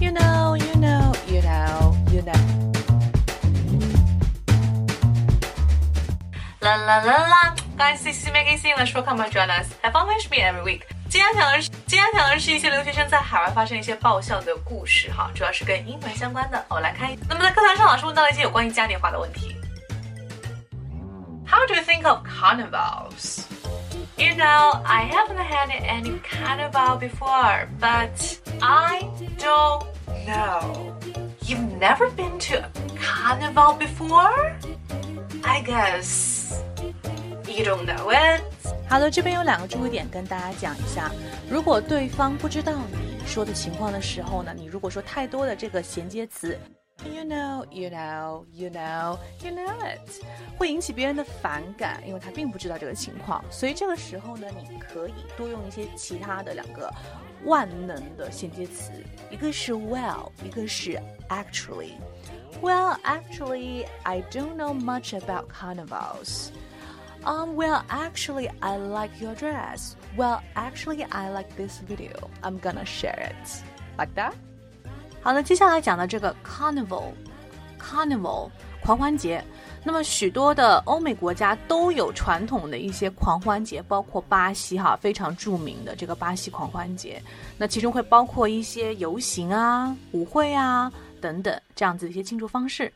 You know, you know, you know, you know. 啦啦啦啦！Guys, this is Maggie English. Welcome to join us. Have fun with me every week. 今天讲的是，今天讲的是一些留学生在海外发生一些爆笑的故事哈，主要是跟英文相关的。我们来看。那么在课堂上，老师问到了一些有关于嘉年华的问题。How do you think of carnivals? You know, I haven't had any carnival before, but I don't know. You've never been to a carnival before? I guess you don't know it. 好的，这边有两个注意点跟大家讲一下。如果对方不知道你说的情况的时候呢，你如果说太多的这个衔接词。You know, you know, you know, you know it，会引起别人的反感，因为他并不知道这个情况。所以这个时候呢，你可以多用一些其他的两个万能的衔接词，一个是 well，一个是 actually。Well, actually, I don't know much about carnivals. Um, well, actually, I like your dress. Well, actually, I like this video. I'm gonna share it. Like that? 好了，接下来讲的这个 carnival，carnival 狂欢节，那么许多的欧美国家都有传统的一些狂欢节，包括巴西哈非常著名的这个巴西狂欢节，那其中会包括一些游行啊、舞会啊等等这样子的一些庆祝方式。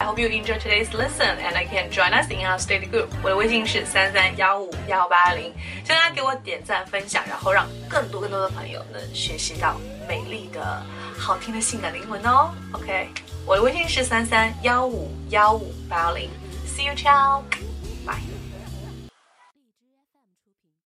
I hope you enjoy today's lesson and I can join us in our study group。我的微信是三三幺五幺八零，希望大家给我点赞分享，然后让更多更多的朋友能学习到美丽的。好听的性感的英文哦，OK，我的微信是三三幺五幺五八零，See you，ciao。